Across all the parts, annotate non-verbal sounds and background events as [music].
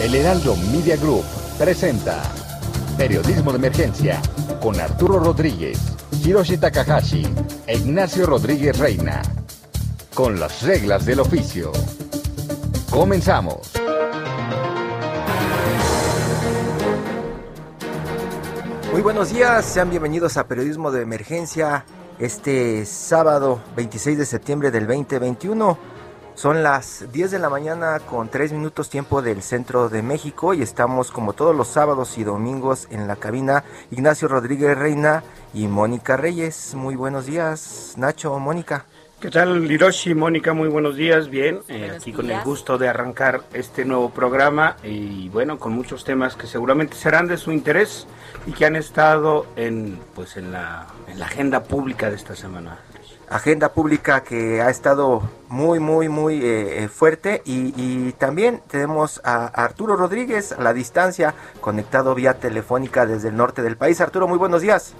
El Heraldo Media Group presenta Periodismo de Emergencia con Arturo Rodríguez, Hiroshi Takahashi e Ignacio Rodríguez Reina. Con las reglas del oficio. Comenzamos. Muy buenos días, sean bienvenidos a Periodismo de Emergencia este sábado 26 de septiembre del 2021. Son las 10 de la mañana con 3 minutos tiempo del centro de México y estamos como todos los sábados y domingos en la cabina Ignacio Rodríguez Reina y Mónica Reyes. Muy buenos días, Nacho, Mónica. ¿Qué tal, Hiroshi? Mónica, muy buenos días. Bien, eh, aquí con el gusto de arrancar este nuevo programa y bueno, con muchos temas que seguramente serán de su interés y que han estado en, pues, en, la, en la agenda pública de esta semana. Agenda pública que ha estado muy, muy, muy eh, fuerte y, y, también tenemos a Arturo Rodríguez a la distancia, conectado vía telefónica desde el norte del país. Arturo, muy buenos días.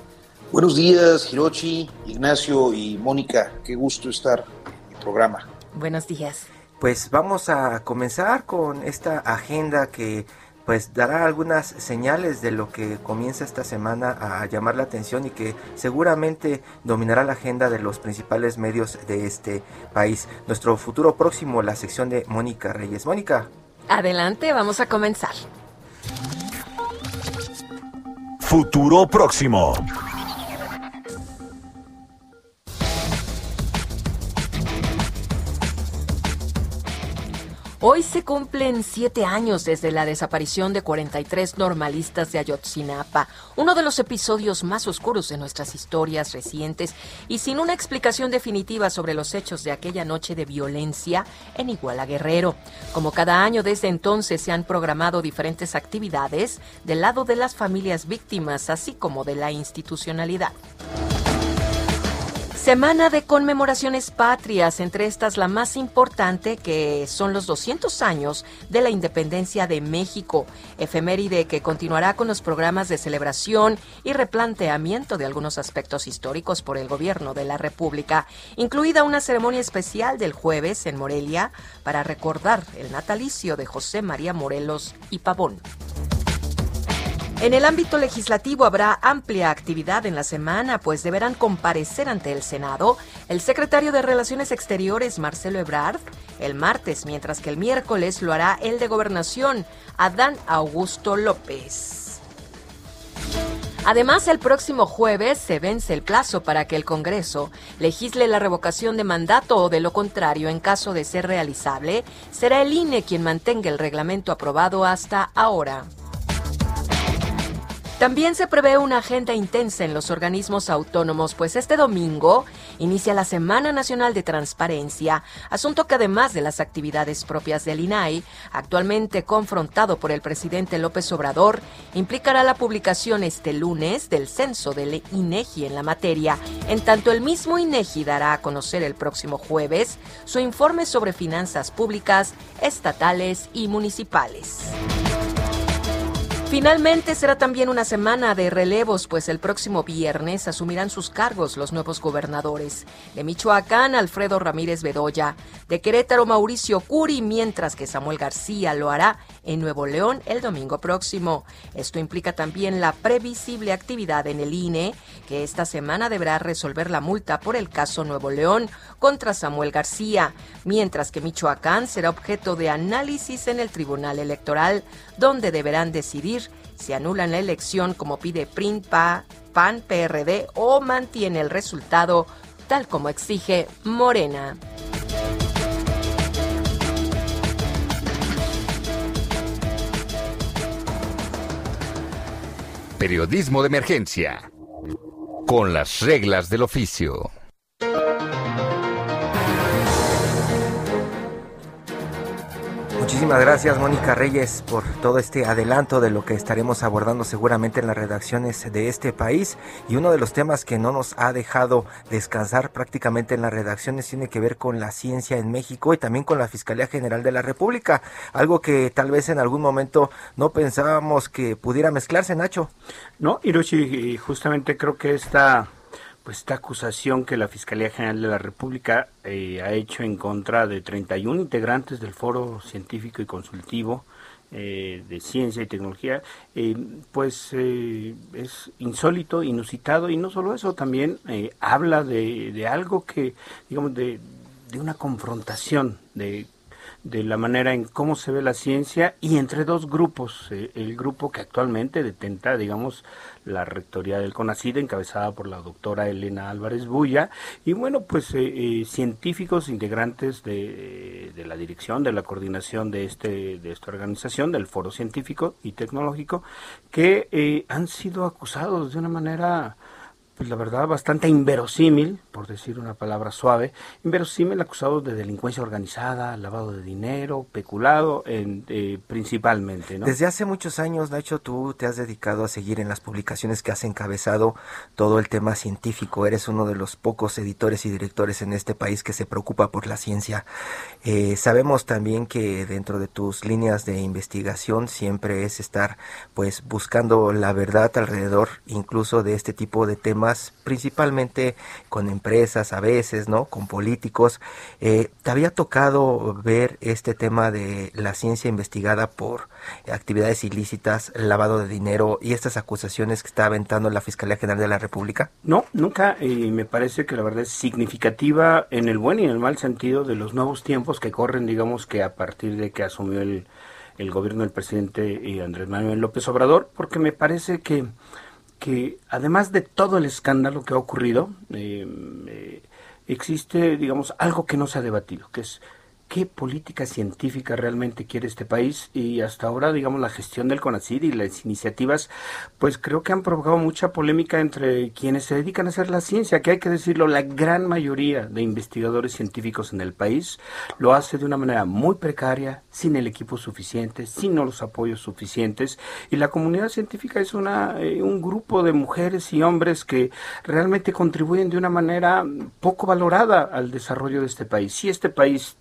Buenos días, Hirochi, Ignacio y Mónica. Qué gusto estar en el programa. Buenos días. Pues vamos a comenzar con esta agenda que pues dará algunas señales de lo que comienza esta semana a llamar la atención y que seguramente dominará la agenda de los principales medios de este país. Nuestro futuro próximo, la sección de Mónica Reyes. Mónica. Adelante, vamos a comenzar. Futuro próximo. Hoy se cumplen siete años desde la desaparición de 43 normalistas de Ayotzinapa, uno de los episodios más oscuros de nuestras historias recientes y sin una explicación definitiva sobre los hechos de aquella noche de violencia en Iguala Guerrero. Como cada año desde entonces se han programado diferentes actividades del lado de las familias víctimas, así como de la institucionalidad. Semana de conmemoraciones patrias, entre estas la más importante que son los 200 años de la independencia de México, efeméride que continuará con los programas de celebración y replanteamiento de algunos aspectos históricos por el gobierno de la República, incluida una ceremonia especial del jueves en Morelia para recordar el natalicio de José María Morelos y Pavón. En el ámbito legislativo habrá amplia actividad en la semana, pues deberán comparecer ante el Senado el secretario de Relaciones Exteriores, Marcelo Ebrard, el martes, mientras que el miércoles lo hará el de Gobernación, Adán Augusto López. Además, el próximo jueves se vence el plazo para que el Congreso legisle la revocación de mandato o de lo contrario, en caso de ser realizable, será el INE quien mantenga el reglamento aprobado hasta ahora. También se prevé una agenda intensa en los organismos autónomos, pues este domingo inicia la Semana Nacional de Transparencia, asunto que además de las actividades propias del INAI, actualmente confrontado por el presidente López Obrador, implicará la publicación este lunes del censo del INEGI en la materia, en tanto el mismo INEGI dará a conocer el próximo jueves su informe sobre finanzas públicas, estatales y municipales. Finalmente será también una semana de relevos, pues el próximo viernes asumirán sus cargos los nuevos gobernadores. De Michoacán, Alfredo Ramírez Bedoya. De Querétaro, Mauricio Curi, mientras que Samuel García lo hará en Nuevo León el domingo próximo. Esto implica también la previsible actividad en el INE, que esta semana deberá resolver la multa por el caso Nuevo León contra Samuel García, mientras que Michoacán será objeto de análisis en el Tribunal Electoral, donde deberán decidir si anulan la elección como pide PRIN, PAN, PRD o mantiene el resultado tal como exige Morena. Periodismo de emergencia. Con las reglas del oficio. Muchísimas gracias Mónica Reyes por todo este adelanto de lo que estaremos abordando seguramente en las redacciones de este país y uno de los temas que no nos ha dejado descansar prácticamente en las redacciones tiene que ver con la ciencia en México y también con la Fiscalía General de la República, algo que tal vez en algún momento no pensábamos que pudiera mezclarse, Nacho. No, Hiroshi, justamente creo que esta esta acusación que la Fiscalía General de la República eh, ha hecho en contra de 31 integrantes del Foro Científico y Consultivo eh, de Ciencia y Tecnología, eh, pues es insólito, inusitado y no solo eso, también habla de, de, algo que, digamos, de, de una confrontación de de la manera en cómo se ve la ciencia y entre dos grupos, eh, el grupo que actualmente detenta, digamos, la rectoría del CONACID, encabezada por la doctora Elena Álvarez Bulla, y bueno, pues eh, eh, científicos integrantes de, de, la dirección, de la coordinación de, este, de esta organización, del Foro Científico y Tecnológico, que han sido acusados de una manera pues la verdad, bastante inverosímil, por decir una palabra suave, inverosímil acusado de delincuencia organizada, lavado de dinero, peculado, en, eh, principalmente. ¿no? Desde hace muchos años, Nacho, tú te has dedicado a seguir en las publicaciones que has encabezado todo el tema científico. Eres uno de los pocos editores y directores en este país que se preocupa por la ciencia. Eh, sabemos también que dentro de tus líneas de investigación siempre es estar pues buscando la verdad alrededor incluso de este tipo de temas principalmente con empresas a veces, ¿no? Con políticos. Eh, ¿Te había tocado ver este tema de la ciencia investigada por actividades ilícitas, lavado de dinero y estas acusaciones que está aventando la Fiscalía General de la República? No, nunca. Y me parece que la verdad es significativa en el buen y en el mal sentido de los nuevos tiempos que corren, digamos que a partir de que asumió el, el gobierno del presidente eh, Andrés Manuel López Obrador, porque me parece que que además de todo el escándalo que ha ocurrido, eh, eh, existe, digamos, algo que no se ha debatido, que es qué política científica realmente quiere este país y hasta ahora, digamos, la gestión del CONACID y las iniciativas, pues creo que han provocado mucha polémica entre quienes se dedican a hacer la ciencia, que hay que decirlo, la gran mayoría de investigadores científicos en el país lo hace de una manera muy precaria, sin el equipo suficiente, sin los apoyos suficientes y la comunidad científica es una, eh, un grupo de mujeres y hombres que realmente contribuyen de una manera poco valorada al desarrollo de este país. Si este país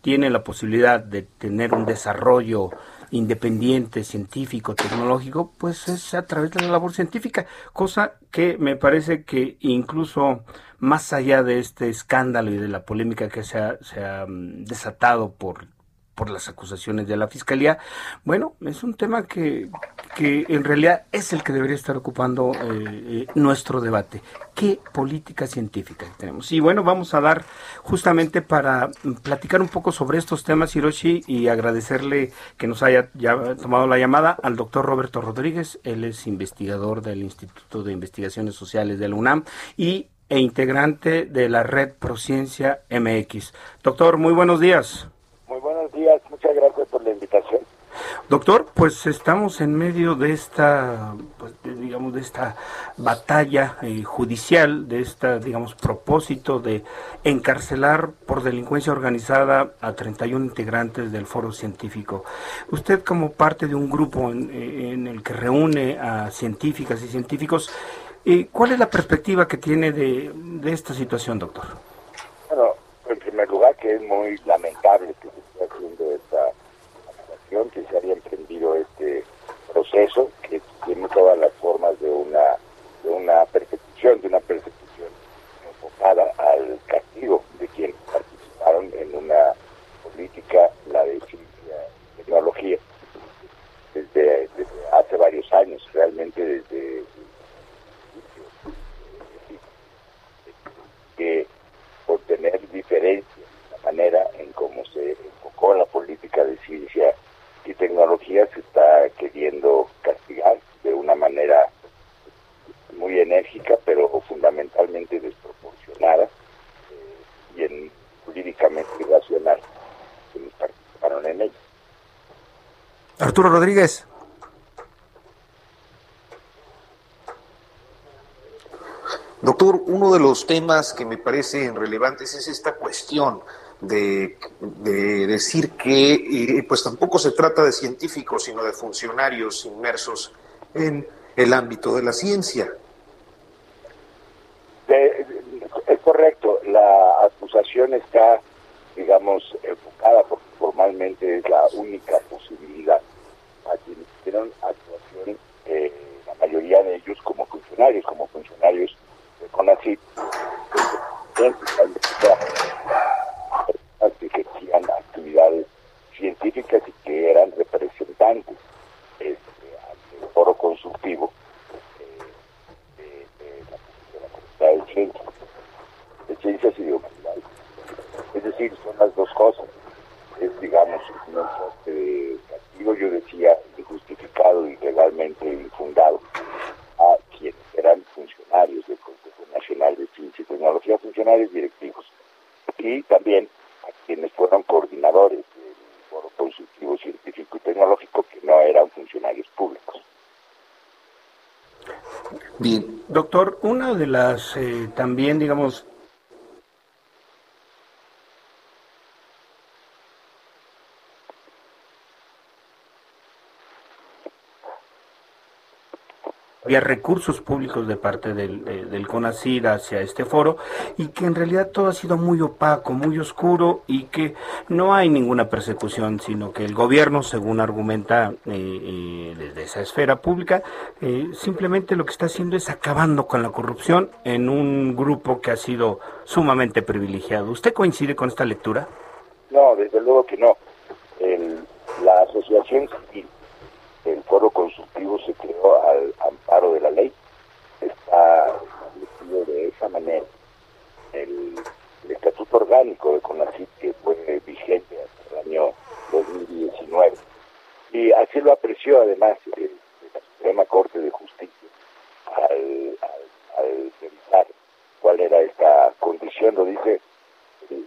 tiene la posibilidad de tener un desarrollo independiente, científico, tecnológico, pues es a través de la labor científica, cosa que me parece que incluso más allá de este escándalo y de la polémica que se ha, mm, desatado por por las acusaciones de la fiscalía. Bueno, es un tema que, que en realidad es el que debería estar ocupando eh, eh, nuestro debate. ¿Qué política científica tenemos? Y bueno, vamos a dar justamente para platicar un poco sobre estos temas, Hiroshi, y agradecerle que nos haya ya tomado la llamada al doctor Roberto Rodríguez. Él es investigador del Instituto de Investigaciones Sociales de la UNAM y e integrante de la red Prociencia MX. Doctor, muy buenos días. Muy buenos días, muchas gracias por la invitación. Doctor, pues estamos en medio de esta, pues, digamos, de esta batalla eh, judicial, de esta, digamos, propósito de encarcelar por delincuencia organizada a 31 integrantes del foro científico. Usted como parte de un grupo en, el que reúne a científicas y científicos, eh, ¿cuál es la perspectiva que tiene de, de esta situación, doctor? Bueno, en primer lugar, que es muy lamentable que que se había emprendido este proceso que tiene todas las formas de una de una persecución, de una persecución enfocada al castigo de quienes participaron en una política, la de ciencia y tecnología, desde, desde hace varios años, realmente desde que por tener diferencias la manera en cómo se enfocó la política de ciencia y tecnología se está queriendo castigar de una manera muy enérgica, pero fundamentalmente desproporcionada eh, y en, jurídicamente irracional quienes participaron en ella. Arturo Rodríguez. Doctor, uno de los temas que me parecen relevantes es esta cuestión de, decir que pues tampoco se trata de científicos, sino de funcionarios inmersos en el ámbito de la ciencia. es correcto, la acusación está, digamos, enfocada porque formalmente es la única posibilidad a quienes hicieron actuación, eh, la mayoría de ellos como funcionarios, como funcionarios de CONACYT, que ejercían actividades científicas y que eran representantes este, del foro consultivo eh, de, la, comunidad de ciencias, de ciencias y de humanidades. Es decir, son las dos cosas. Es, digamos, un de castigo, yo decía, injustificado y legalmente infundado a quienes eran funcionarios del Consejo Nacional de Ciencia y Tecnología, funcionarios directivos, y también a quienes fueron coordinadores del Foro Consultivo Científico y Tecnológico, que no eran funcionarios públicos. Bien, doctor, una de las eh, también, digamos, recursos públicos de parte del, del CONACID hacia este foro y que en realidad todo ha sido muy opaco, muy oscuro y que no hay ninguna persecución, sino que el gobierno, según argumenta eh, eh, desde esa esfera pública, eh, simplemente lo que está haciendo es acabando con la corrupción en un grupo que ha sido sumamente privilegiado. ¿Usted coincide con esta lectura? No, desde luego que no. la asociación civil el foro consultivo se creó al amparo de la ley. Está establecido de esa manera. El, estatuto orgánico de CONACYT que fue vigente hasta el año 2019. Y así lo apreció además eh, la Suprema Corte de Justicia al, revisar cuál era esta condición. Lo dice,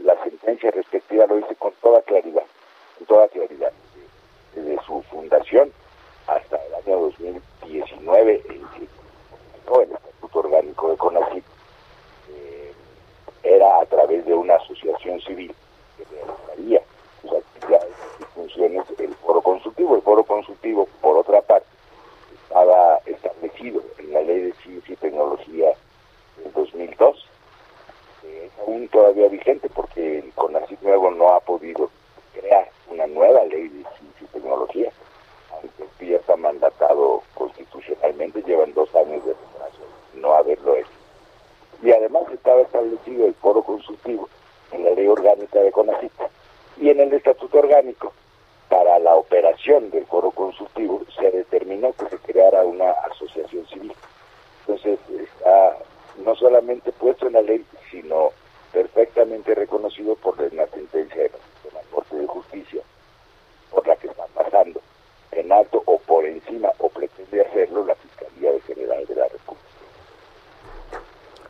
la sentencia respectiva lo dice con toda claridad, con toda claridad. Desde su fundación hasta el año 2019 en que el Estatuto Orgánico de CONACYT era a través de una asociación civil que realizaría sus actividades y funciones el foro consultivo. El foro consultivo, por otra parte, estaba establecido en la Ley de Ciencia y Tecnología del 2002, que es aún todavía vigente porque el CONACYT nuevo no ha podido crear una nueva ley de ciencia y tecnología ya está mandatado constitucionalmente, llevan dos años de retraso no haberlo hecho. Y además estaba establecido el foro consultivo en la ley orgánica de CONACYT y en el estatuto orgánico para la operación del foro consultivo se determinó que se creara una asociación civil. Entonces está no solamente puesto en la ley, sino perfectamente reconocido por la sentencia de la Corte de Justicia por la que están pasando en alto o por encima o pretende hacerlo la Fiscalía General de la República.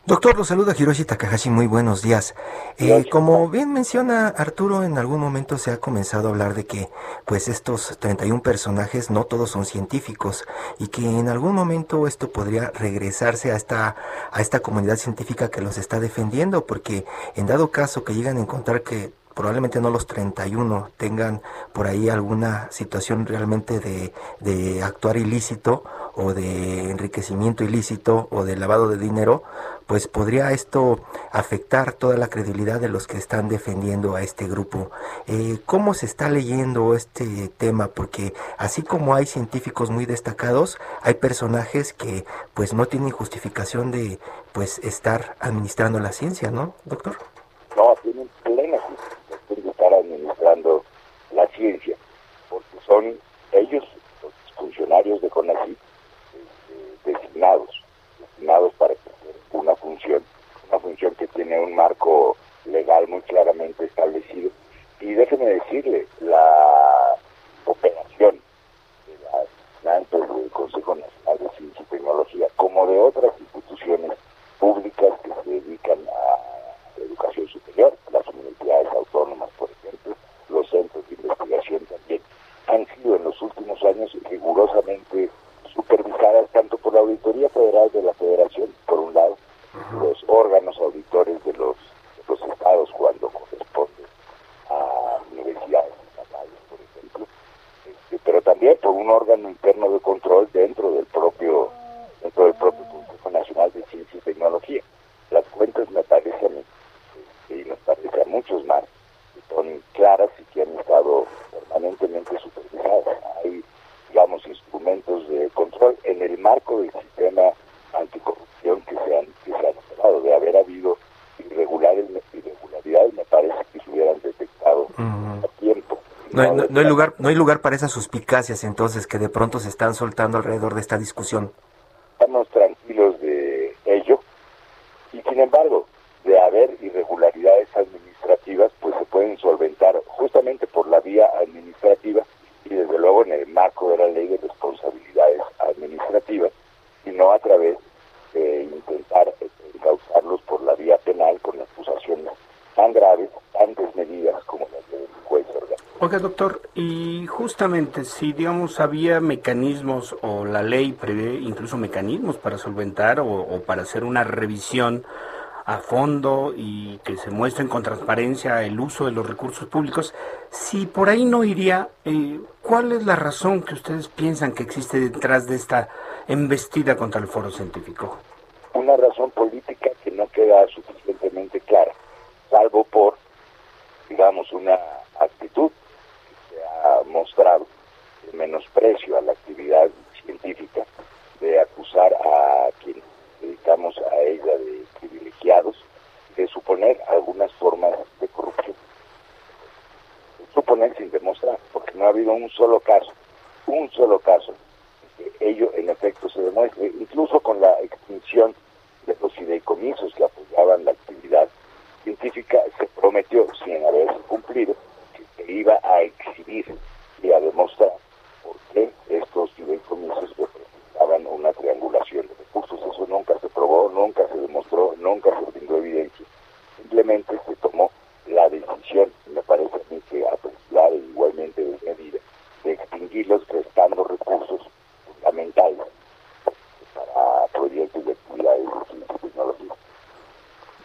Doctor, lo saluda Hiroshi Takahashi, muy buenos días. Eh, como bien menciona Arturo, en algún momento se ha comenzado a hablar de que pues estos 31 personajes no todos son científicos y que en algún momento esto podría regresarse a esta, a esta comunidad científica que los está defendiendo, porque en dado caso que llegan a encontrar que probablemente no los 31 tengan por ahí alguna situación realmente de, de actuar ilícito o de enriquecimiento ilícito o de lavado de dinero, pues podría esto afectar toda la credibilidad de los que están defendiendo a este grupo. Eh, ¿Cómo se está leyendo este tema? Porque así como hay científicos muy destacados, hay personajes que pues no tienen justificación de pues estar administrando la ciencia, ¿no, doctor? No, tienen plena justificación estar administrando la ciencia, porque son ellos, los funcionarios de CONACYT, este, designados, designados para una función, una función que tiene un marco legal muy claramente establecido. Y déjeme decirle, la operación tanto del Consejo Nacional de Ciencia y Tecnología como de otras instituciones públicas que se dedican a la educación superior, las universidades autónomas, por ejemplo, los centros de investigación también, han sido en los últimos años rigurosamente supervisadas tanto por la Auditoría Federal de la Federación, por un lado, los órganos auditores de los, estados cuando corresponde a universidades estatales, por ejemplo, este, pero también por un órgano interno de control dentro del propio dentro del propio Consejo Nacional de Ciencia y Tecnología. Las cuentas me parece a este, mí, y nos parece a muchos más, que son claras y que han estado No hay, no, hay, lugar, no hay lugar para esas suspicacias entonces que de pronto se están soltando alrededor de esta discusión. Estamos tranquilos de ello y sin embargo, de haber irregularidades administrativas, pues se pueden solventar justamente por la vía administrativa y desde luego en el marco de la ley de responsabilidades administrativas y no a través de intentar causarlos por la vía penal con acusaciones tan graves, tan desmedidas como las de delincuencia organizada. Oiga, doctor, y justamente si, digamos, había mecanismos o la ley prevé incluso mecanismos para solventar o, para hacer una revisión a fondo y que se muestren con transparencia el uso de los recursos públicos, si por ahí no iría, eh, ¿cuál es la razón que ustedes piensan que existe detrás de esta embestida contra el foro científico? Una razón política que no queda suficientemente clara, salvo por, digamos, una actitud que se ha mostrado de menosprecio a la actividad científica, de acusar a quienes dedicamos a ella de privilegiados, de suponer algunas formas de corrupción. Suponer sin demostrar, porque no ha habido un solo caso, un solo caso, que ello en efecto se demuestre, incluso con la extinción de los fideicomisos que apoyaban la actividad científica, se prometió, sin haberse cumplido, que se iba a exhibir y a demostrar por qué estos fideicomisos representaban una triangulación de recursos. Eso nunca se probó, nunca se demostró, nunca se brindó evidencia. Simplemente se tomó la decisión, me parece a mí que apresurada y igualmente desmedida, de extinguirlos prestando recursos fundamentales para proyectos de actividades de ciencia y tecnología.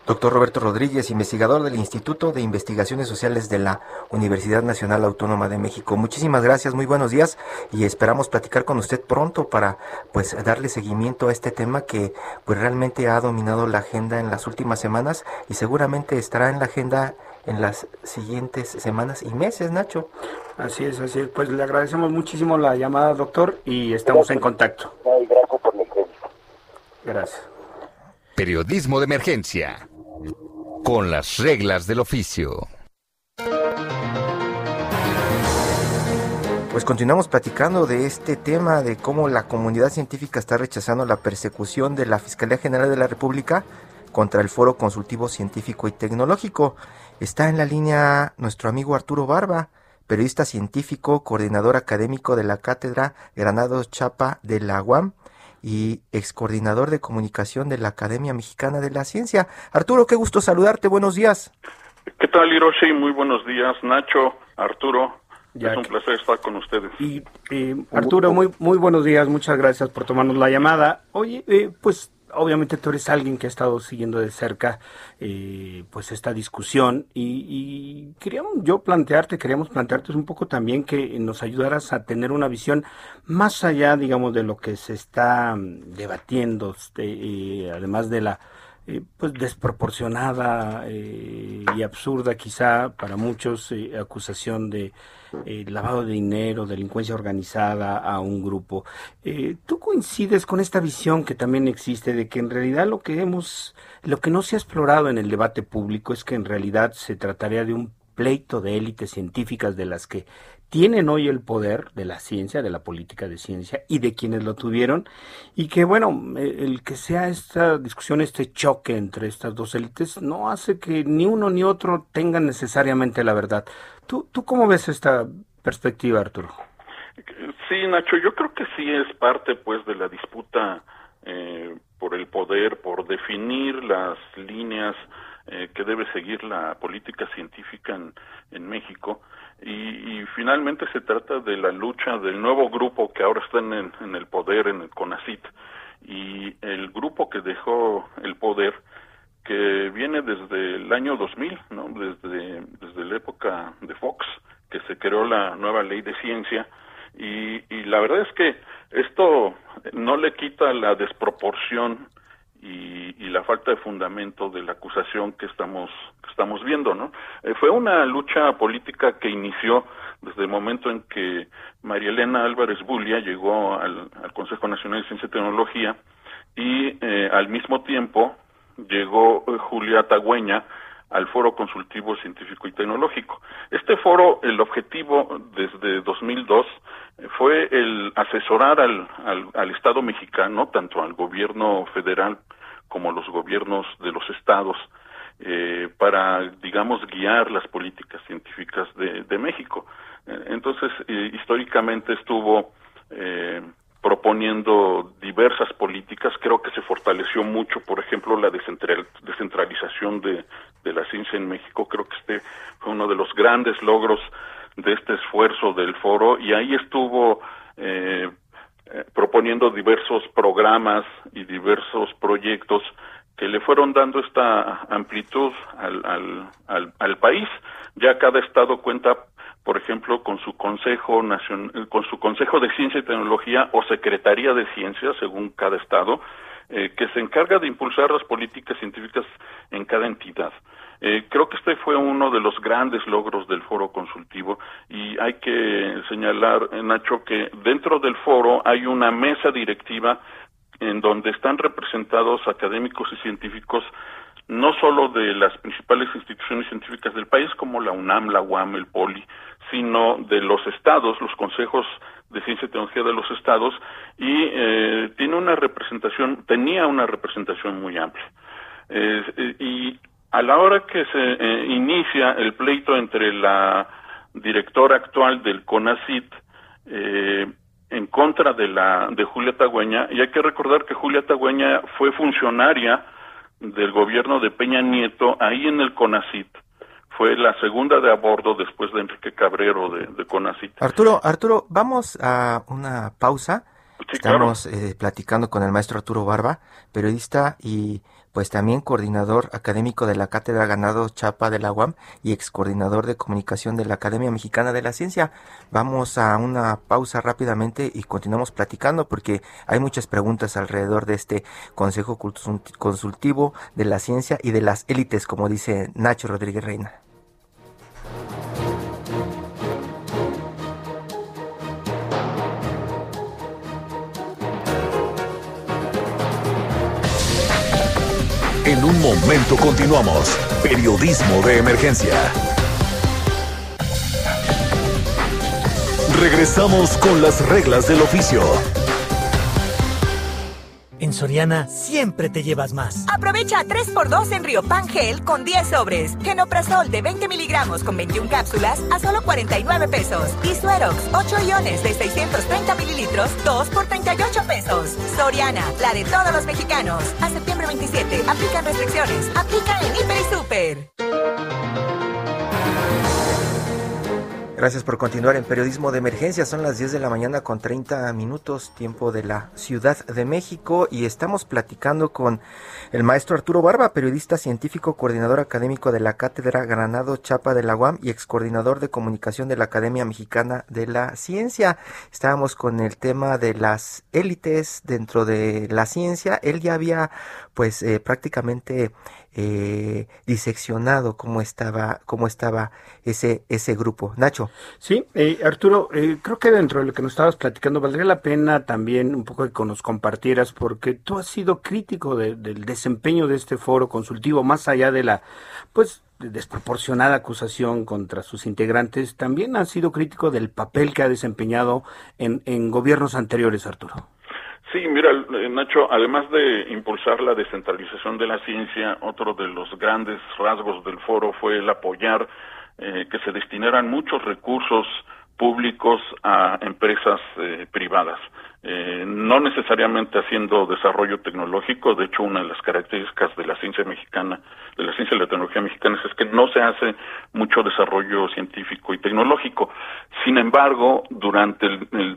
Doctor Roberto Rodríguez, investigador del Instituto de Investigaciones Sociales de la Universidad Nacional Autónoma de México. Muchísimas gracias, muy buenos días y esperamos platicar con usted pronto para pues darle seguimiento a este tema que pues realmente ha dominado la agenda en las últimas semanas y seguramente estará en la agenda en las siguientes semanas y meses, Nacho. Así es, así es. Pues le agradecemos muchísimo la llamada, doctor, y estamos en contacto. Gracias por la entrevista. Gracias. Periodismo de emergencia. Con las reglas del oficio. Pues continuamos platicando de este tema de cómo la comunidad científica está rechazando la persecución de la Fiscalía General de la República contra el Foro Consultivo Científico y Tecnológico. Está en la línea nuestro amigo Arturo Barba, periodista científico, coordinador académico de la Cátedra Granados Chapa de la UAM y ex coordinador de comunicación de la Academia Mexicana de la Ciencia. Arturo, qué gusto saludarte, buenos días. ¿Qué tal, Hiroshi? Muy buenos días, Nacho, Arturo. Ya es un placer estar con ustedes. Y eh, Arturo, muy muy buenos días, muchas gracias por tomarnos la llamada. Oye, eh, pues obviamente tú eres alguien que ha estado siguiendo de cerca eh, pues esta discusión y, queríamos yo plantearte, queríamos plantearte un poco también que nos ayudaras a tener una visión más allá, digamos, de lo que se está mm, debatiendo, este, además de la eh, pues desproporcionada eh, y absurda quizá para muchos eh, acusación de eh, lavado de dinero, delincuencia organizada a un grupo. ¿Tú coincides con esta visión que también existe de que en realidad lo que hemos, lo que no se ha explorado en el debate público es que en realidad se trataría de un pleito de élites científicas de las que tienen hoy el poder de la ciencia, de la política de ciencia y de quienes lo tuvieron, y que bueno, el que sea esta discusión, este choque entre estas dos élites, no hace que ni uno ni otro tengan necesariamente la verdad. ¿Tú, tú cómo ves esta perspectiva, Arturo? Sí, Nacho, yo creo que sí es parte pues de la disputa eh, por el poder, por definir las líneas eh, que debe seguir la política científica en, en México y, y, finalmente se trata de la lucha del nuevo grupo que ahora está en, en el poder, en el CONACIT, y el grupo que dejó el poder, que viene desde el año 2000, ¿no? desde, desde la época de Fox, que se creó la nueva ley de ciencia, Y, y la verdad es que esto no le quita la desproporción y, y, la falta de fundamento de la acusación que estamos que estamos viendo, ¿no? Eh, fue una lucha política que inició desde el momento en que María Elena Álvarez Bulia llegó al, al Consejo Nacional de Ciencia y Tecnología y eh, al mismo tiempo llegó eh, Julia Tagüeña al Foro Consultivo Científico y Tecnológico. Este foro, el objetivo desde 2002 eh, fue el asesorar al, al, al, Estado mexicano, tanto al gobierno federal como los gobiernos de los estados, eh, para, digamos, guiar las políticas científicas de, de México. Eh, entonces, eh, históricamente estuvo eh, proponiendo diversas políticas. Creo que se fortaleció mucho, por ejemplo, la descentralización de, de, la ciencia en México. Creo que este fue uno de los grandes logros de este esfuerzo del foro y ahí estuvo eh, eh, proponiendo diversos programas y diversos proyectos que le fueron dando esta amplitud al, al, al, al país. Ya cada estado cuenta por ejemplo, con su Consejo Nacional, con su Consejo de Ciencia y Tecnología o Secretaría de Ciencia, según cada estado, eh, que se encarga de impulsar las políticas científicas en cada entidad. Eh, creo que este fue uno de los grandes logros del foro consultivo y hay que señalar, Nacho, que dentro del foro hay una mesa directiva en donde están representados académicos y científicos no solo de las principales instituciones científicas del país como la UNAM, la UAM, el POLI, sino de los estados, los consejos de ciencia y tecnología de los estados, y eh, tiene una representación, tenía una representación muy amplia. Eh, y a la hora que se eh, inicia el pleito entre la directora actual del CONACIT eh, en contra de la de Julia Tagüeña, y hay que recordar que Julia Tagüeña fue funcionaria del gobierno de Peña Nieto ahí en el CONACIT. Fue la segunda de a bordo después de Enrique Cabrero de, de CONACIT. Arturo, Arturo, vamos a una pausa. Sí, Estamos claro. eh, platicando con el maestro Arturo Barba, periodista y pues también coordinador académico de la Cátedra Ganado Chapa de la UAM y ex coordinador de comunicación de la Academia Mexicana de la Ciencia. Vamos a una pausa rápidamente y continuamos platicando porque hay muchas preguntas alrededor de este Consejo Consultivo de la Ciencia y de las élites, como dice Nacho Rodríguez Reina. En un momento continuamos. Periodismo de emergencia. Regresamos con las reglas del oficio. Soriana siempre te llevas más. Aprovecha 3x2 en Riopan Gel con 10 sobres. Genoprazol de 20 miligramos con 21 cápsulas a solo 49 pesos. Y Suerox 8 iones de 630 mililitros, 2 por 38 pesos. Soriana, la de todos los mexicanos. A septiembre 27, aplican restricciones. Aplica en Hiper y Super. Gracias por continuar en Periodismo de Emergencia. Son las 10 de la mañana con 30 minutos, tiempo de la Ciudad de México, y estamos platicando con el maestro Arturo Barba, periodista científico, coordinador académico de la Cátedra Granado Chapa de la UAM y ex coordinador de comunicación de la Academia Mexicana de la Ciencia. Estábamos con el tema de las élites dentro de la ciencia. Él ya había, pues, eh, prácticamente eh, diseccionado cómo estaba cómo estaba ese ese grupo. Nacho. Sí eh, Arturo eh, creo que dentro de lo que nos estabas platicando valdría la pena también un poco que nos compartieras porque tú has sido crítico de, del desempeño de este foro consultivo más allá de la pues desproporcionada acusación contra sus integrantes también has sido crítico del papel que ha desempeñado en, en gobiernos anteriores Arturo Sí, mira, Nacho, además de impulsar la descentralización de la ciencia, otro de los grandes rasgos del foro fue el apoyar eh, que se destinaran muchos recursos públicos a empresas eh, privadas. Eh, no necesariamente haciendo desarrollo tecnológico, de hecho una de las características de la ciencia mexicana, de la ciencia y la tecnología mexicana es que no se hace mucho desarrollo científico y tecnológico. Sin embargo, durante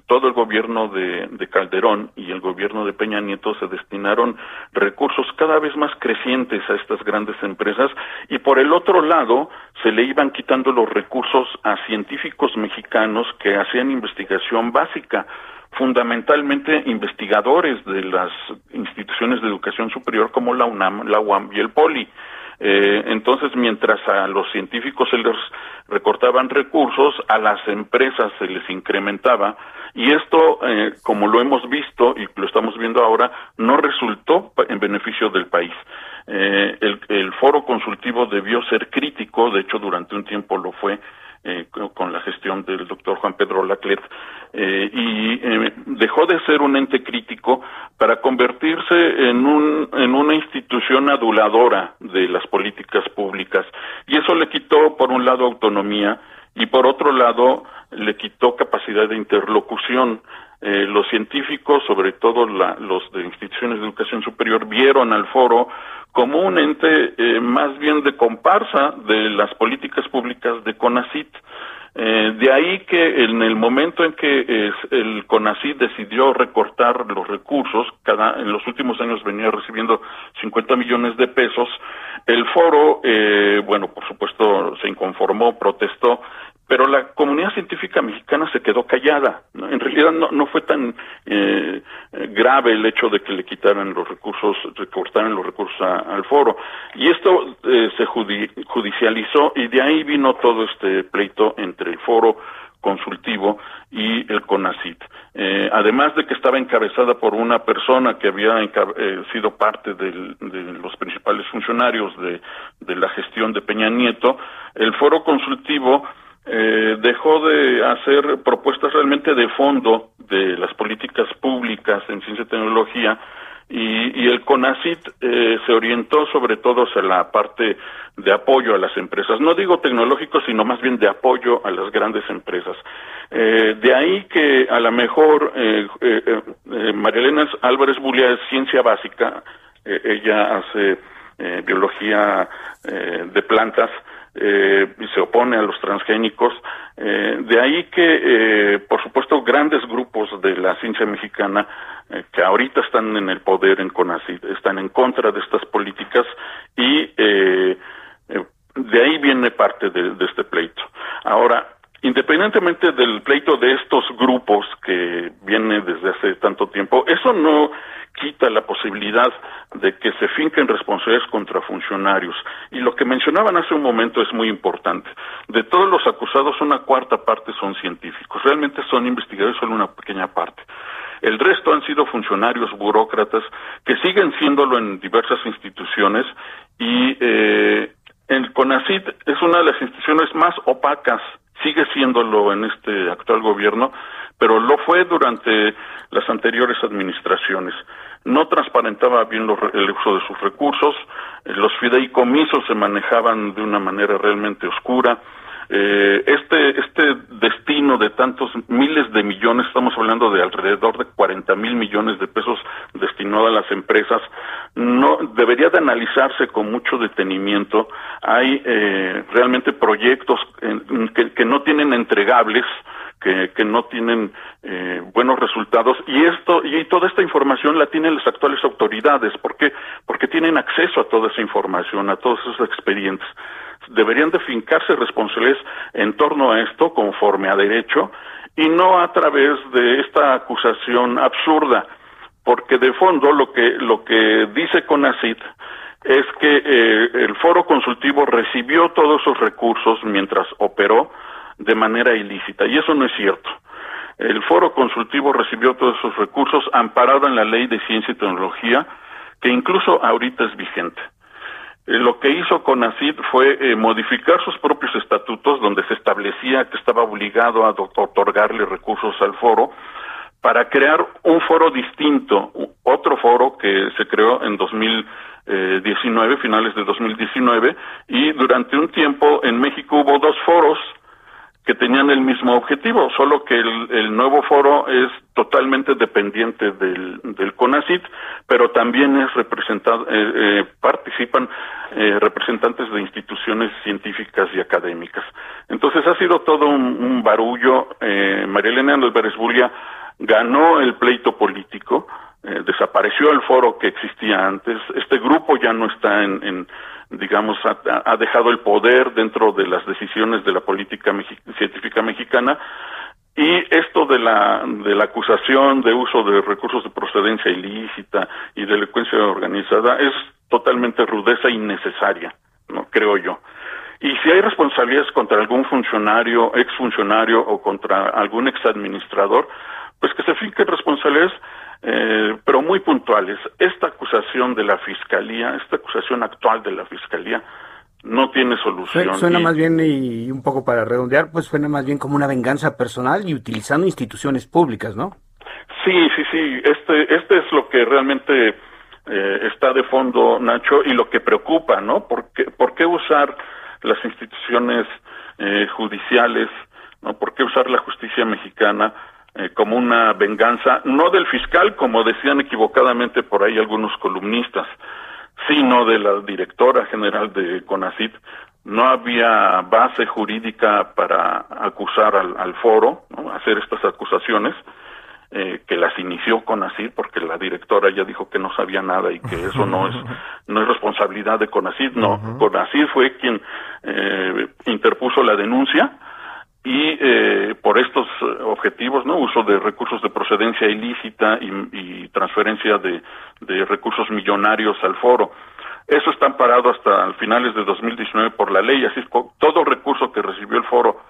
todo el gobierno de, Calderón y el gobierno de Peña Nieto se destinaron recursos cada vez más crecientes a estas grandes empresas y por el otro lado se le iban quitando los recursos a científicos mexicanos que hacían investigación básica fundamentalmente investigadores de las instituciones de educación superior como la UNAM, la UAM y el POLI. Eh, entonces, mientras a los científicos se les recortaban recursos, a las empresas se les incrementaba y esto, eh, como lo hemos visto y lo estamos viendo ahora, no resultó en beneficio del país. Eh, el, el foro consultivo debió ser crítico, de hecho durante un tiempo lo fue, eh, con la gestión del doctor Juan Pedro Laclet, eh, y eh, dejó de ser un ente crítico para convertirse en, un, en una institución aduladora de las políticas públicas. Y eso le quitó, por un lado, autonomía y, por otro lado, le quitó capacidad de interlocución. Los científicos, sobre todo los de instituciones de educación superior, vieron al foro como un ente eh, más bien de comparsa de las políticas públicas de CONACIT. Eh, de ahí que en el momento en que el CONACIT decidió recortar los recursos, cada, en los últimos años venía recibiendo 50 millones de pesos, el foro, eh, bueno, por supuesto, se inconformó, protestó pero la comunidad científica mexicana se quedó callada. En realidad no, no fue tan eh, grave el hecho de que le quitaran los recursos, recortaran los recursos al foro. Y esto eh, se judicializó y de ahí vino todo este pleito entre el foro consultivo y el CONACIT. Eh, además de que estaba encabezada por una persona que había eh, sido parte de los principales funcionarios de, de la gestión de Peña Nieto, el foro consultivo eh, dejó de hacer propuestas realmente de fondo de las políticas públicas en ciencia y tecnología y, el CONACIT eh, se orientó sobre todo hacia la parte de apoyo a las empresas. No digo tecnológico, sino más bien de apoyo a las grandes empresas. Eh, de ahí que a lo mejor eh, María Elena Álvarez Bulia es ciencia básica, ella hace biología de plantas, eh, y se opone a los transgénicos. Eh, de ahí que, eh, por supuesto, grandes grupos de la ciencia mexicana que ahorita están en el poder en CONACYT están en contra de estas políticas y de ahí viene parte de este pleito. Ahora, independientemente del pleito de estos grupos que viene desde hace tanto tiempo, eso no quita la posibilidad de que se finquen responsabilidades contra funcionarios. Y lo que mencionaban hace un momento es muy importante. De todos los acusados, una cuarta parte son científicos. Realmente son investigadores solo una pequeña parte. El resto han sido funcionarios, burócratas, que siguen siéndolo en diversas instituciones y eh, el CONACIT es una de las instituciones más opacas, sigue siéndolo en este actual gobierno, pero lo fue durante las anteriores administraciones no transparentaba bien el uso de sus recursos, eh, los fideicomisos se manejaban de una manera realmente oscura. Eh, este, este destino de tantos miles de millones, estamos hablando de alrededor de 40 mil millones de pesos destinados a las empresas, no debería de analizarse con mucho detenimiento. Hay eh, realmente proyectos que, que no tienen entregables, que, que no tienen eh, buenos resultados. Y esto y toda esta información la tienen las actuales autoridades. ¿por qué? porque tienen acceso a toda esa información a todos esos expedientes. Deberían de fincarse responsabilidades en torno a esto conforme a derecho y no a través de esta acusación absurda. Porque de fondo lo que lo que dice CONACIT es que eh, el foro consultivo recibió todos esos recursos mientras operó de manera ilícita, y eso no es cierto. El foro consultivo recibió todos esos recursos amparado en la ley de ciencia y tecnología, que incluso ahorita es vigente. Eh, lo que hizo CONACID fue eh, modificar sus propios estatutos, donde se establecía que estaba obligado a otorgarle recursos al foro, para crear un foro distinto, otro foro que se creó en 2019, finales de 2019, y durante un tiempo en México hubo dos foros que tenían el mismo objetivo, solo que el, nuevo foro es totalmente dependiente del, del CONACIT, pero también es representado, eh, eh, participan eh, representantes de instituciones científicas y académicas. Entonces ha sido todo un, barullo. Eh, María Elena Álvarez Bulia ganó el pleito político, desapareció el foro que existía antes, este grupo ya no está en digamos, ha, dejado el poder dentro de las decisiones de la política científica mexicana y esto de la, de la acusación de uso de recursos de procedencia ilícita y delincuencia organizada es totalmente rudeza innecesaria, no creo yo. Y si hay responsabilidades contra algún funcionario, exfuncionario o contra algún exadministrador, pues que se fijen responsabilidades eh, pero muy puntuales. Esta acusación de la Fiscalía, esta acusación actual de la Fiscalía, no tiene solución. Suena más bien, y un poco para redondear, pues suena más bien como una venganza personal y utilizando instituciones públicas, ¿no? Sí, sí, sí. Este, este es lo que realmente eh, está de fondo, Nacho, y lo que preocupa, ¿no? ¿Por qué, por qué usar las instituciones eh, judiciales, ¿no? ¿Por qué usar la justicia mexicana? Eh, como una venganza, no del fiscal, como decían equivocadamente por ahí algunos columnistas, sino de la directora general de CONACIT. No había base jurídica para acusar al, foro, hacer estas acusaciones, eh, que las inició CONACIT, porque la directora ya dijo que no sabía nada y que eso no es no es responsabilidad de CONACIT, no, CONACIT fue quien eh, interpuso la denuncia, y eh, por estos eh, objetivos, ¿no? Uso de recursos de procedencia ilícita y, transferencia de, recursos millonarios al foro. Eso está amparado hasta finales de 2019 por la ley, así es todo recurso que recibió el foro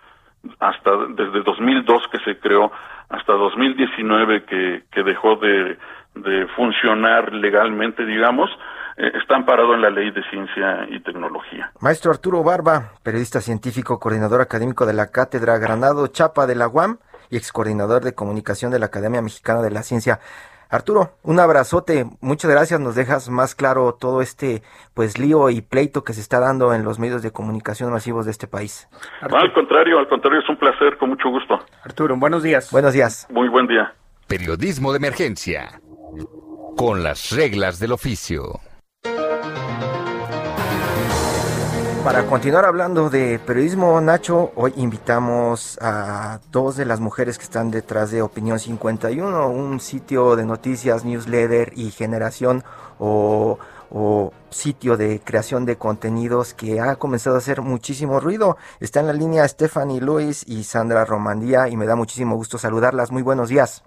hasta desde 2002 que se creó hasta 2019 que, que dejó de, de funcionar legalmente, digamos, eh, está amparado en la ley de ciencia y tecnología. Maestro Arturo Barba, periodista científico, coordinador académico de la Cátedra Granado Chapa de la UAM y ex coordinador de comunicación de la Academia Mexicana de la Ciencia. Arturo, un abrazote, muchas gracias, nos dejas más claro todo este pues lío y pleito que se está dando en los medios de comunicación masivos de este país. al contrario, al contrario, es un placer, con mucho gusto. Arturo, buenos días. Buenos días. Muy buen día. Periodismo de emergencia, con las reglas del oficio. Para continuar hablando de periodismo, Nacho, hoy invitamos a dos de las mujeres que están detrás de Opinión 51, un sitio de noticias, newsletter y generación o, sitio de creación de contenidos que ha comenzado a hacer muchísimo ruido. Está en la línea Stephanie Luis y Sandra Romandía y me da muchísimo gusto saludarlas. Muy buenos días.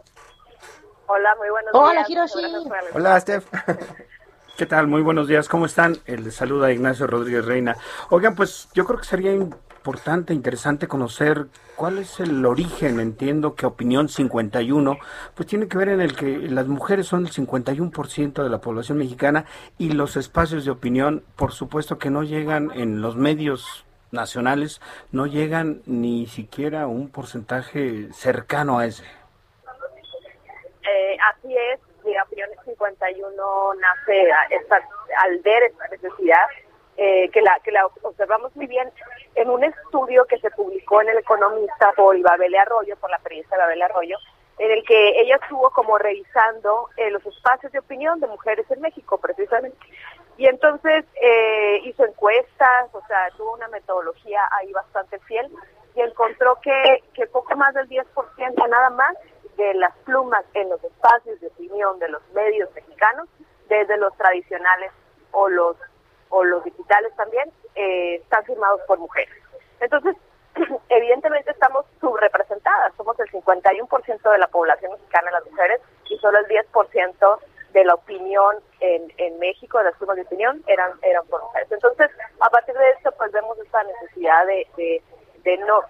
Hola, muy buenos días. Hola, Hiroshi. Hola, Steph. [laughs] ¿Qué tal? Muy buenos días, ¿cómo están? El saluda Ignacio Rodríguez Reina. Oigan, pues yo creo que sería importante, interesante conocer cuál es el origen, entiendo que Opinión 51, pues tiene que ver en el que las mujeres son el 51% de la población mexicana y los espacios de opinión, por supuesto que no llegan en los medios nacionales, no llegan ni siquiera un porcentaje cercano a ese. Eh, así es, de Opiniones 51 nace al ver esta necesidad, eh, que, la, que la observamos muy bien en un estudio que se publicó en El Economista por Ibabel Arroyo, por la periodista Ibabel Arroyo, en el que ella estuvo como revisando eh, los espacios de opinión de mujeres en México, precisamente. Y entonces eh, hizo encuestas, o sea, tuvo una metodología ahí bastante fiel y encontró que, que poco más del 10% nada más de las plumas en los espacios de opinión de los medios mexicanos, desde los tradicionales o los o los digitales también, eh, están firmados por mujeres. Entonces, [clears throat] evidentemente estamos subrepresentadas, somos el 51% de la población mexicana las mujeres y solo el 10% de la opinión en, en México, de las plumas de opinión, eran, eran por mujeres. Entonces, a partir de esto, pues vemos esta necesidad de, de, de no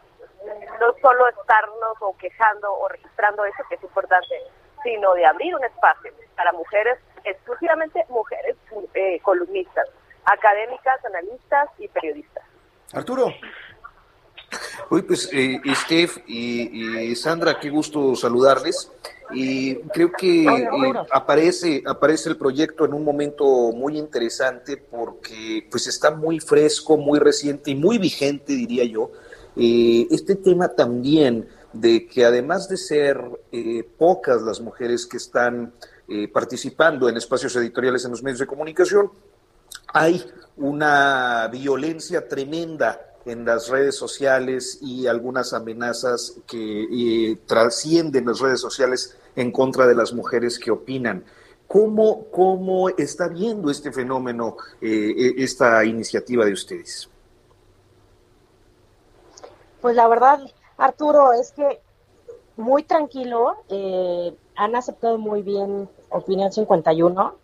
no solo estarnos o quejando o registrando eso, que es importante, sino de abrir un espacio para mujeres, exclusivamente mujeres eh, columnistas, académicas, analistas y periodistas. Arturo. Uy, pues eh, Steph y, Sandra, qué gusto saludarles. Y creo que eh, aparece, aparece el proyecto en un momento muy interesante porque pues está muy fresco, muy reciente y muy vigente, diría yo, eh, este tema también de que además de ser eh, pocas las mujeres que están eh, participando en espacios editoriales en los medios de comunicación, hay una violencia tremenda en las redes sociales y algunas amenazas que trascienden las redes sociales en contra de las mujeres que opinan. ¿Cómo, cómo está viendo este fenómeno, esta iniciativa de ustedes? Pues la verdad, Arturo, es que muy tranquilo, eh, han aceptado muy bien Opinión 51.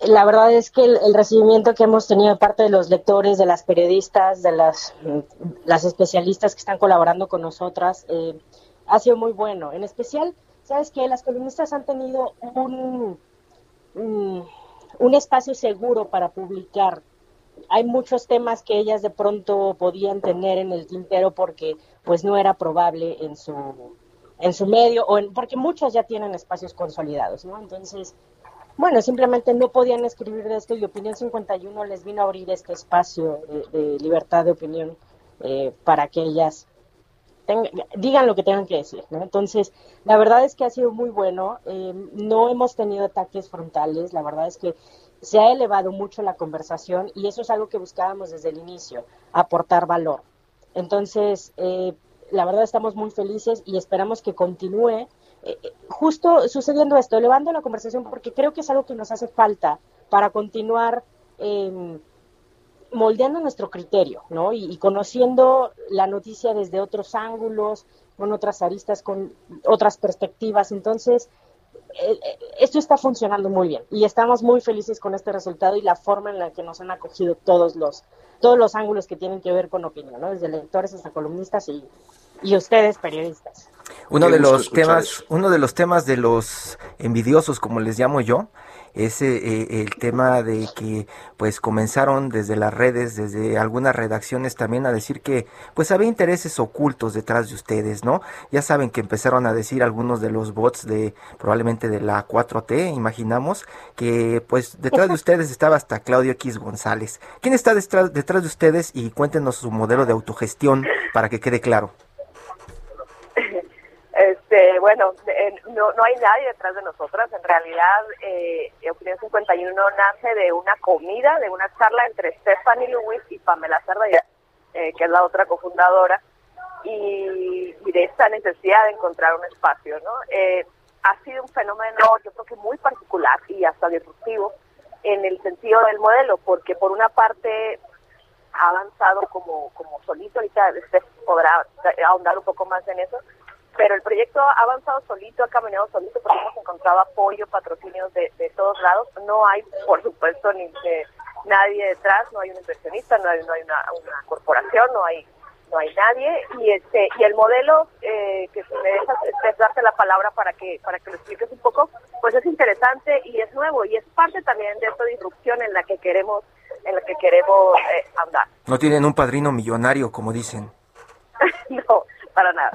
La verdad es que el, recibimiento que hemos tenido de parte de los lectores, de las periodistas, de las, las especialistas que están colaborando con nosotras, eh, ha sido muy bueno. En especial, ¿sabes que Las columnistas han tenido un, un espacio seguro para publicar hay muchos temas que ellas de pronto podían tener en el tintero porque pues no era probable en su en su medio o en, porque muchos ya tienen espacios consolidados, ¿no? Entonces, bueno, simplemente no podían escribir de esto y Opinión 51 les vino a abrir este espacio de, libertad de opinión eh, para que ellas digan lo que tengan que decir, ¿no? Entonces, la verdad es que ha sido muy bueno, eh, no hemos tenido ataques frontales, la verdad es que se ha elevado mucho la conversación y eso es algo que buscábamos desde el inicio, aportar valor. Entonces, eh, la verdad estamos muy felices y esperamos que continúe eh, justo sucediendo esto, elevando la conversación porque creo que es algo que nos hace falta para continuar em, moldeando nuestro criterio, ¿no? y, conociendo la noticia desde otros ángulos, con otras aristas, con otras perspectivas. Entonces, esto está funcionando muy bien y estamos muy felices con este resultado y la forma en la que nos han acogido todos los todos los ángulos que tienen que ver con opinión, ¿no? desde lectores hasta columnistas y, y ustedes periodistas. Uno de los temas, uno de los temas de los envidiosos, como les llamo yo, es eh, el tema de que pues comenzaron desde las redes, desde algunas redacciones también a decir que pues había intereses ocultos detrás de ustedes, ¿no? Ya saben que empezaron a decir algunos de los bots de probablemente de la 4T, imaginamos, que pues detrás de [laughs] ustedes estaba hasta Claudio X González. ¿Quién está detrás, detrás de ustedes? Y cuéntenos su modelo de autogestión para que quede claro. Este, bueno, no, no hay nadie detrás de nosotras. En realidad, eh, Opinión 51 nace de una comida, de una charla entre Stephanie Lewis y Pamela Cerda, eh, que es la otra cofundadora, y, de esta necesidad de encontrar un espacio, ¿no? Eh, ha sido un fenómeno, yo creo que muy particular y hasta disruptivo en el sentido del modelo, porque por una parte ha avanzado como, como solito, ahorita usted podrá ahondar un poco más en eso, pero el proyecto ha avanzado solito, ha caminado solito porque hemos encontrado apoyo, patrocinios de, de todos lados. No hay, por supuesto, ni de nadie detrás, no hay un inversionista, no hay, no hay una, corporación, no hay no hay nadie. Y este y el modelo eh, que si me dejas este, darte la palabra para que para que lo expliques un poco pues es interesante y es nuevo y es parte también de esta disrupción en la que queremos en la que queremos eh, andar. No tienen un padrino millonario como dicen. [laughs] No para nada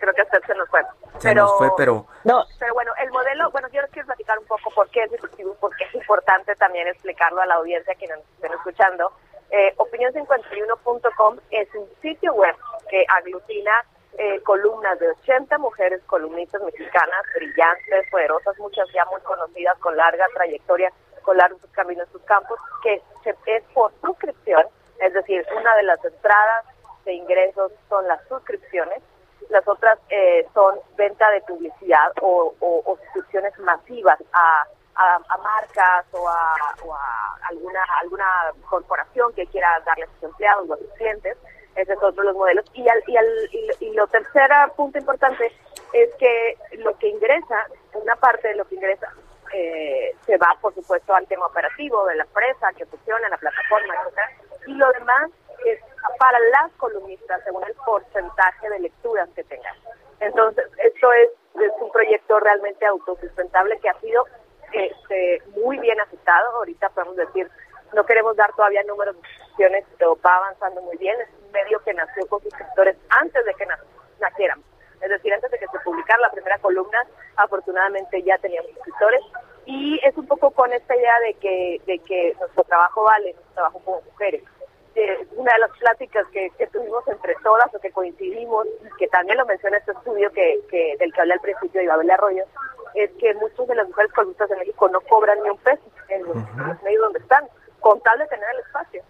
Creo que usted se nos fue. Se nos fue, pero... No. Pero bueno, el modelo, bueno, yo quiero platicar un poco por qué es disruptivo, porque es importante también explicarlo a la audiencia que nos estén escuchando. Eh, Opinión51.com es un sitio web que aglutina eh, columnas de 80 mujeres columnistas mexicanas, brillantes, poderosas, muchas ya muy conocidas, con larga trayectoria, con largos caminos en sus campos, que es por suscripción es decir, una de las entradas de ingresos son las suscripciones, las otras eh, son venta de publicidad o, suscripciones masivas a, marcas o a, alguna alguna corporación que quiera darle a sus empleados o a sus clientes. Ese es otro de los modelos. Y, al, y, al, y, lo tercer punto importante es que lo que ingresa, una parte de lo que ingresa, eh, se va, por supuesto, al tema operativo de la empresa que funciona, la plataforma, etcétera y lo demás es para las columnistas según el porcentaje de lecturas que tengan. Entonces, esto es, un proyecto realmente autosustentable que ha sido este, muy bien aceptado. Ahorita podemos decir, no queremos dar todavía números de suscripciones, pero va avanzando muy bien. Es un medio que nació con suscriptores antes de que nacieran. Es decir, antes de que se publicara la primera columna, afortunadamente ya teníamos suscriptores Y es un poco con esta idea de que, de que nuestro trabajo vale, nuestro trabajo como mujeres. Una de las pláticas que, tuvimos entre todas o que coincidimos, que también lo menciona este estudio que, que del que hablé al principio de Babel Arroyo, es que muchas de las mujeres columnistas de México no cobran ni un peso en los, medios donde están, con tal de tener el espacio.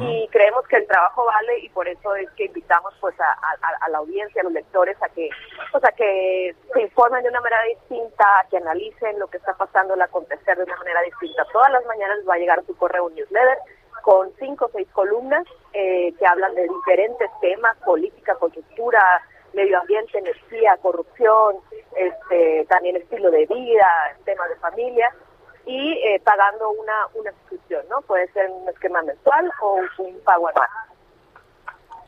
Y creemos que el trabajo vale y por eso es que invitamos pues a, la audiencia, a los lectores a que pues, a que se informen de una manera distinta, a que analicen lo que está pasando, el acontecer de una manera distinta. Todas las mañanas va a llegar su correo newsletter cinco o seis columnas eh, que hablan de diferentes temas, política, coyuntura, medio ambiente, energía, corrupción, este, también estilo de vida, temas de familia y eh, pagando una, una suscripción, ¿no? Puede ser un esquema mensual o un pago anual.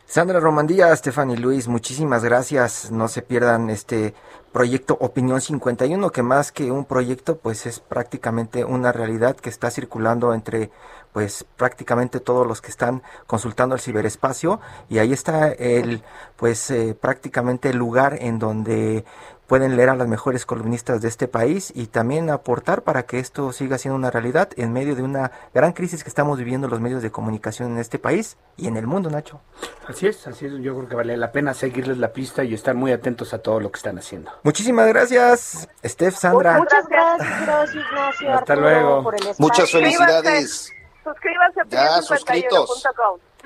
Sandra Romandía, Stephanie Luis, muchísimas gracias. No se pierdan este proyecto Opinión 51, que más que un proyecto, pues es prácticamente una realidad que está circulando entre pues prácticamente todos los que están consultando el ciberespacio. Y ahí está el pues eh, prácticamente el lugar en donde pueden leer a las mejores columnistas de este país y también aportar para que esto siga siendo una realidad en medio de una gran crisis que estamos viviendo los medios de comunicación en este país y en el mundo, Nacho. Así es, así es. Yo creo que vale la pena seguirles la pista y estar muy atentos a todo lo que están haciendo. Muchísimas gracias, Steph, Sandra. Muchas gracias, gracias Ignacio. Hasta luego. Muchas felicidades. Suscríbanse a ya, suscritos.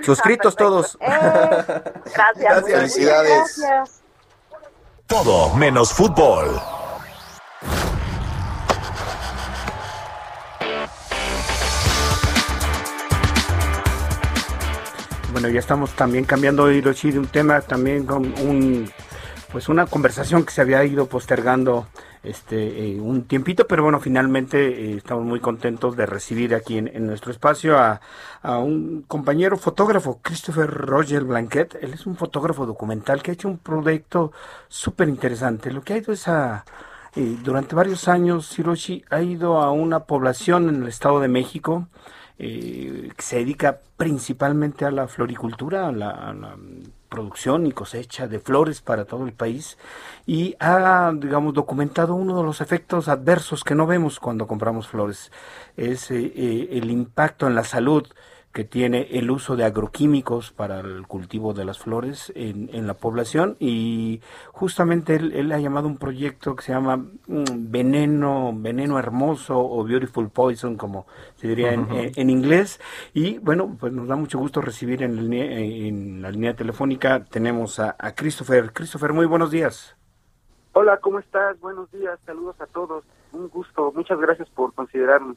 Suscritos todos. Eh, gracias. Felicidades. Gracias. Todo menos fútbol. Bueno, ya estamos también cambiando Hiroshi de un tema también con un pues una conversación que se había ido postergando este eh, un tiempito, pero bueno, finalmente eh, estamos muy contentos de recibir aquí en, nuestro espacio a, un compañero fotógrafo, Christopher Roger Blanquet. Él es un fotógrafo documental que ha hecho un proyecto súper interesante. Lo que ha ido es a, eh, durante varios años, Hiroshi ha ido a una población en el Estado de México, que se dedica principalmente a la floricultura, a la producción y cosecha de flores para todo el país y ha, digamos, documentado uno de los efectos adversos que no vemos cuando compramos flores. Es eh, eh, el impacto en la salud que tiene el uso de agroquímicos para el cultivo de las flores en, en la población y justamente él, él, ha llamado un proyecto que se llama mm, Veneno, Veneno Hermoso o Beautiful Poison, como se diría en, en, inglés. Y bueno, pues nos da mucho gusto recibir en, en la línea telefónica, tenemos a, a Christopher. Christopher, muy buenos días. Hola, ¿cómo estás? Buenos días, saludos a todos. Un gusto, muchas gracias por considerarme.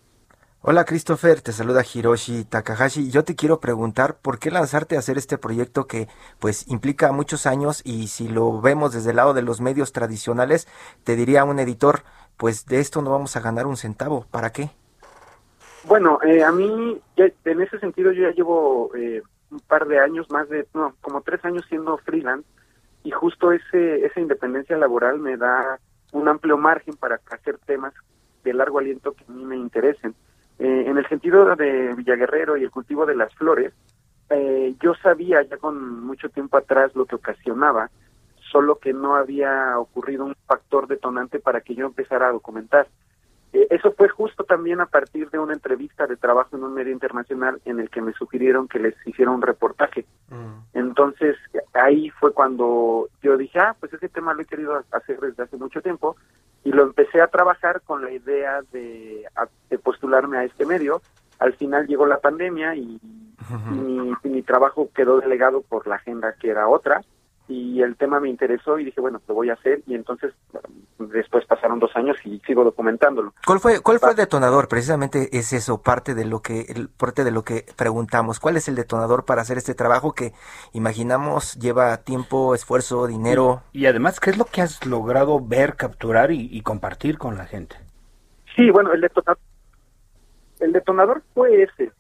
Hola Christopher, te saluda Hiroshi Takahashi. Yo te quiero preguntar por qué lanzarte a hacer este proyecto que pues implica muchos años y si lo vemos desde el lado de los medios tradicionales, te diría un editor, pues de esto no vamos a ganar un centavo. ¿Para qué? Bueno, eh, a mí en ese sentido yo ya llevo eh, un par de años, más de, no, como tres años siendo freelance y justo ese esa independencia laboral me da un amplio margen para hacer temas de largo aliento que a mí me interesen. Eh, en el sentido de Villaguerrero y el cultivo de las flores, eh, yo sabía ya con mucho tiempo atrás lo que ocasionaba, solo que no había ocurrido un factor detonante para que yo empezara a documentar. Eh, eso fue justo también a partir de una entrevista de trabajo en un medio internacional en el que me sugirieron que les hiciera un reportaje. Mm. Entonces ahí fue cuando yo dije, ah, pues ese tema lo he querido hacer desde hace mucho tiempo y lo empecé a trabajar con la idea de, postularme a este medio. Al final llegó la pandemia y, mi, mi, trabajo quedó delegado por la agenda que era otra y el tema me interesó y dije, bueno, lo voy a hacer y entonces después pasaron dos años y sigo documentándolo. ¿Cuál fue cuál fue el detonador? Precisamente es eso, parte de lo que el, parte de lo que preguntamos. ¿Cuál es el detonador para hacer este trabajo que imaginamos lleva tiempo, esfuerzo, dinero? Y, además, ¿qué es lo que has logrado ver, capturar y, compartir con la gente? Sí, bueno, el detonador, el detonador fue ese.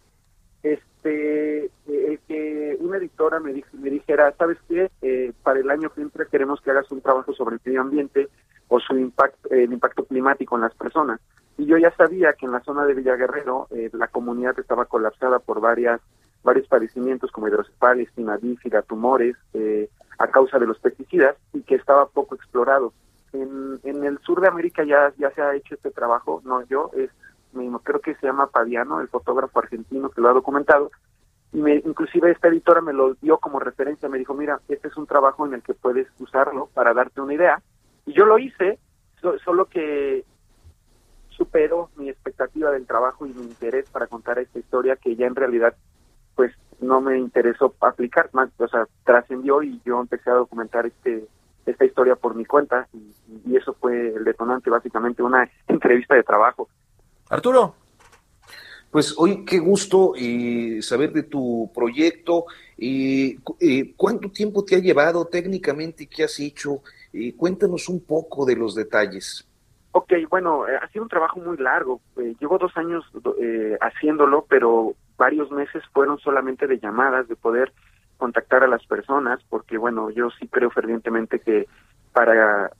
Este, el que una editora me, me dijera, ¿sabes qué? Eh, para el año que entra queremos que hagas un trabajo sobre el medio ambiente o su impacto, el impacto climático en las personas. Y yo ya sabía que en la zona de Villaguerrero eh, la comunidad estaba colapsada por varias varios padecimientos como hidrocefalia, espina bífida, tumores, eh, a causa de los pesticidas y que estaba poco explorado. En, en el sur de América ya, ya se ha hecho este trabajo, no yo, es mismo, creo que se llama Padiano, el fotógrafo argentino que lo ha documentado, y me, inclusive esta editora me lo dio como referencia, me dijo, mira, este es un trabajo en el que puedes usarlo para darte una idea, y yo lo hice, solo que superó mi expectativa del trabajo y mi interés para contar esta historia que ya en realidad pues no me interesó aplicar más, o sea, trascendió y yo empecé a documentar este esta historia por mi cuenta y, eso fue el detonante, básicamente una [laughs] entrevista de trabajo. Arturo. Pues hoy qué gusto eh, saber de tu proyecto. Eh, eh, ¿Cuánto tiempo te ha llevado técnicamente? ¿Qué has hecho? Eh, cuéntanos un poco de los detalles. Ok, bueno, eh, ha sido un trabajo muy largo. Eh, llevo dos años eh, haciéndolo, pero varios meses fueron solamente de llamadas, de poder contactar a las personas, porque bueno, yo sí creo fervientemente que para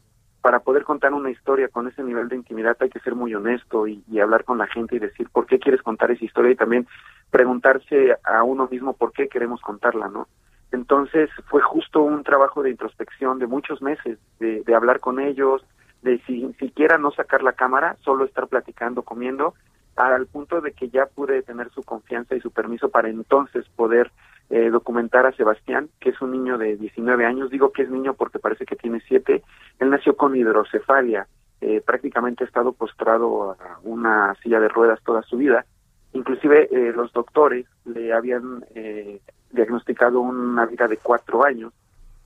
para poder contar una historia con ese nivel de intimidad hay que ser muy honesto y, hablar con la gente y decir por qué quieres contar esa historia y también preguntarse a uno mismo por qué queremos contarla, ¿no? Entonces fue justo un trabajo de introspección de muchos meses, de, de hablar con ellos, de si siquiera no sacar la cámara, solo estar platicando, comiendo, al punto de que ya pude tener su confianza y su permiso para entonces poder eh, documentar a Sebastián, que es un niño de 19 años. Digo que es niño porque parece que tiene 7. Él nació con hidrocefalia, eh, prácticamente ha estado postrado a una silla de ruedas toda su vida. Inclusive eh, los doctores le habían eh, diagnosticado una vida de cuatro años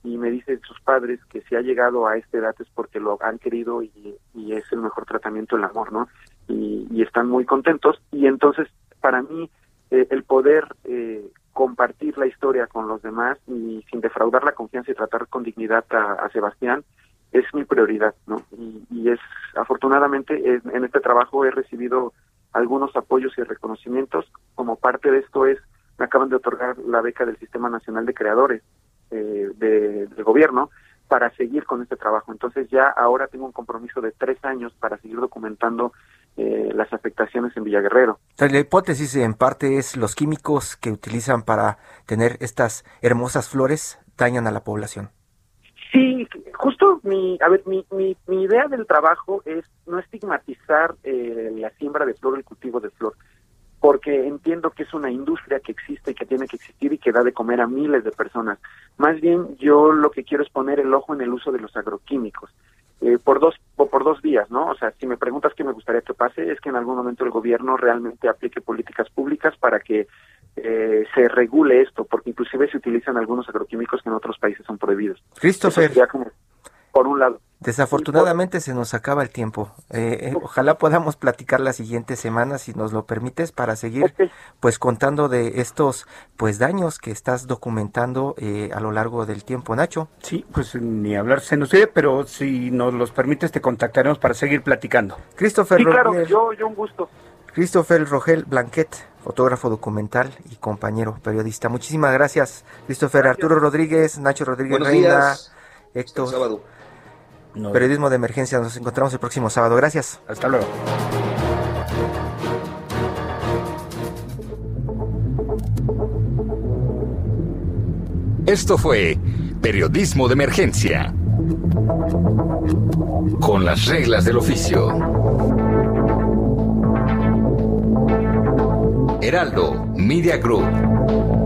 y me dicen sus padres que si ha llegado a esta edad es porque lo han querido y, y es el mejor tratamiento el amor, ¿no? Y, están muy contentos y entonces para mí eh, el poder eh, compartir la historia con los demás y sin defraudar la confianza y tratar con dignidad a, Sebastián es mi prioridad, ¿no? Y, es afortunadamente en, en este trabajo he recibido algunos apoyos y reconocimientos. Como parte de esto es me acaban de otorgar la beca del Sistema Nacional de Creadores eh, de, del gobierno para seguir con este trabajo. Entonces ya ahora tengo un compromiso de tres años para seguir documentando eh, las afectaciones en Villaguerrero. La hipótesis en parte es los químicos que utilizan para tener estas hermosas flores dañan a la población. Sí, justo mi, a ver, mi, mi, mi idea del trabajo es no estigmatizar eh, la siembra de flor, el cultivo de flor porque entiendo que es una industria que existe y que tiene que existir y que da de comer a miles de personas. Más bien yo lo que quiero es poner el ojo en el uso de los agroquímicos. Eh, por dos por dos vías, ¿no? O sea, si me preguntas qué me gustaría que pase, es que en algún momento el gobierno realmente aplique políticas públicas para que eh, se regule esto, porque inclusive se utilizan algunos agroquímicos que en otros países son prohibidos. Christopher, como, por un lado. Desafortunadamente se nos acaba el tiempo. Eh, eh, ojalá podamos platicar la siguiente semana, si nos lo permites, para seguir pues contando de estos pues daños que estás documentando eh, a lo largo del tiempo, Nacho. Sí, pues ni hablar se nos sigue, pero si nos los permites te contactaremos para seguir platicando. Christopher sí, claro, yo, yo un gusto. Christopher Rogel Blanquet, fotógrafo documental y compañero periodista. Muchísimas gracias, Christopher. Gracias. Arturo Rodríguez, Nacho Rodríguez Buenos Reina, días. Héctor. No. Periodismo de emergencia. Nos encontramos el próximo sábado. Gracias. Hasta luego. Esto fue Periodismo de Emergencia. Con las reglas del oficio. Heraldo Media Group.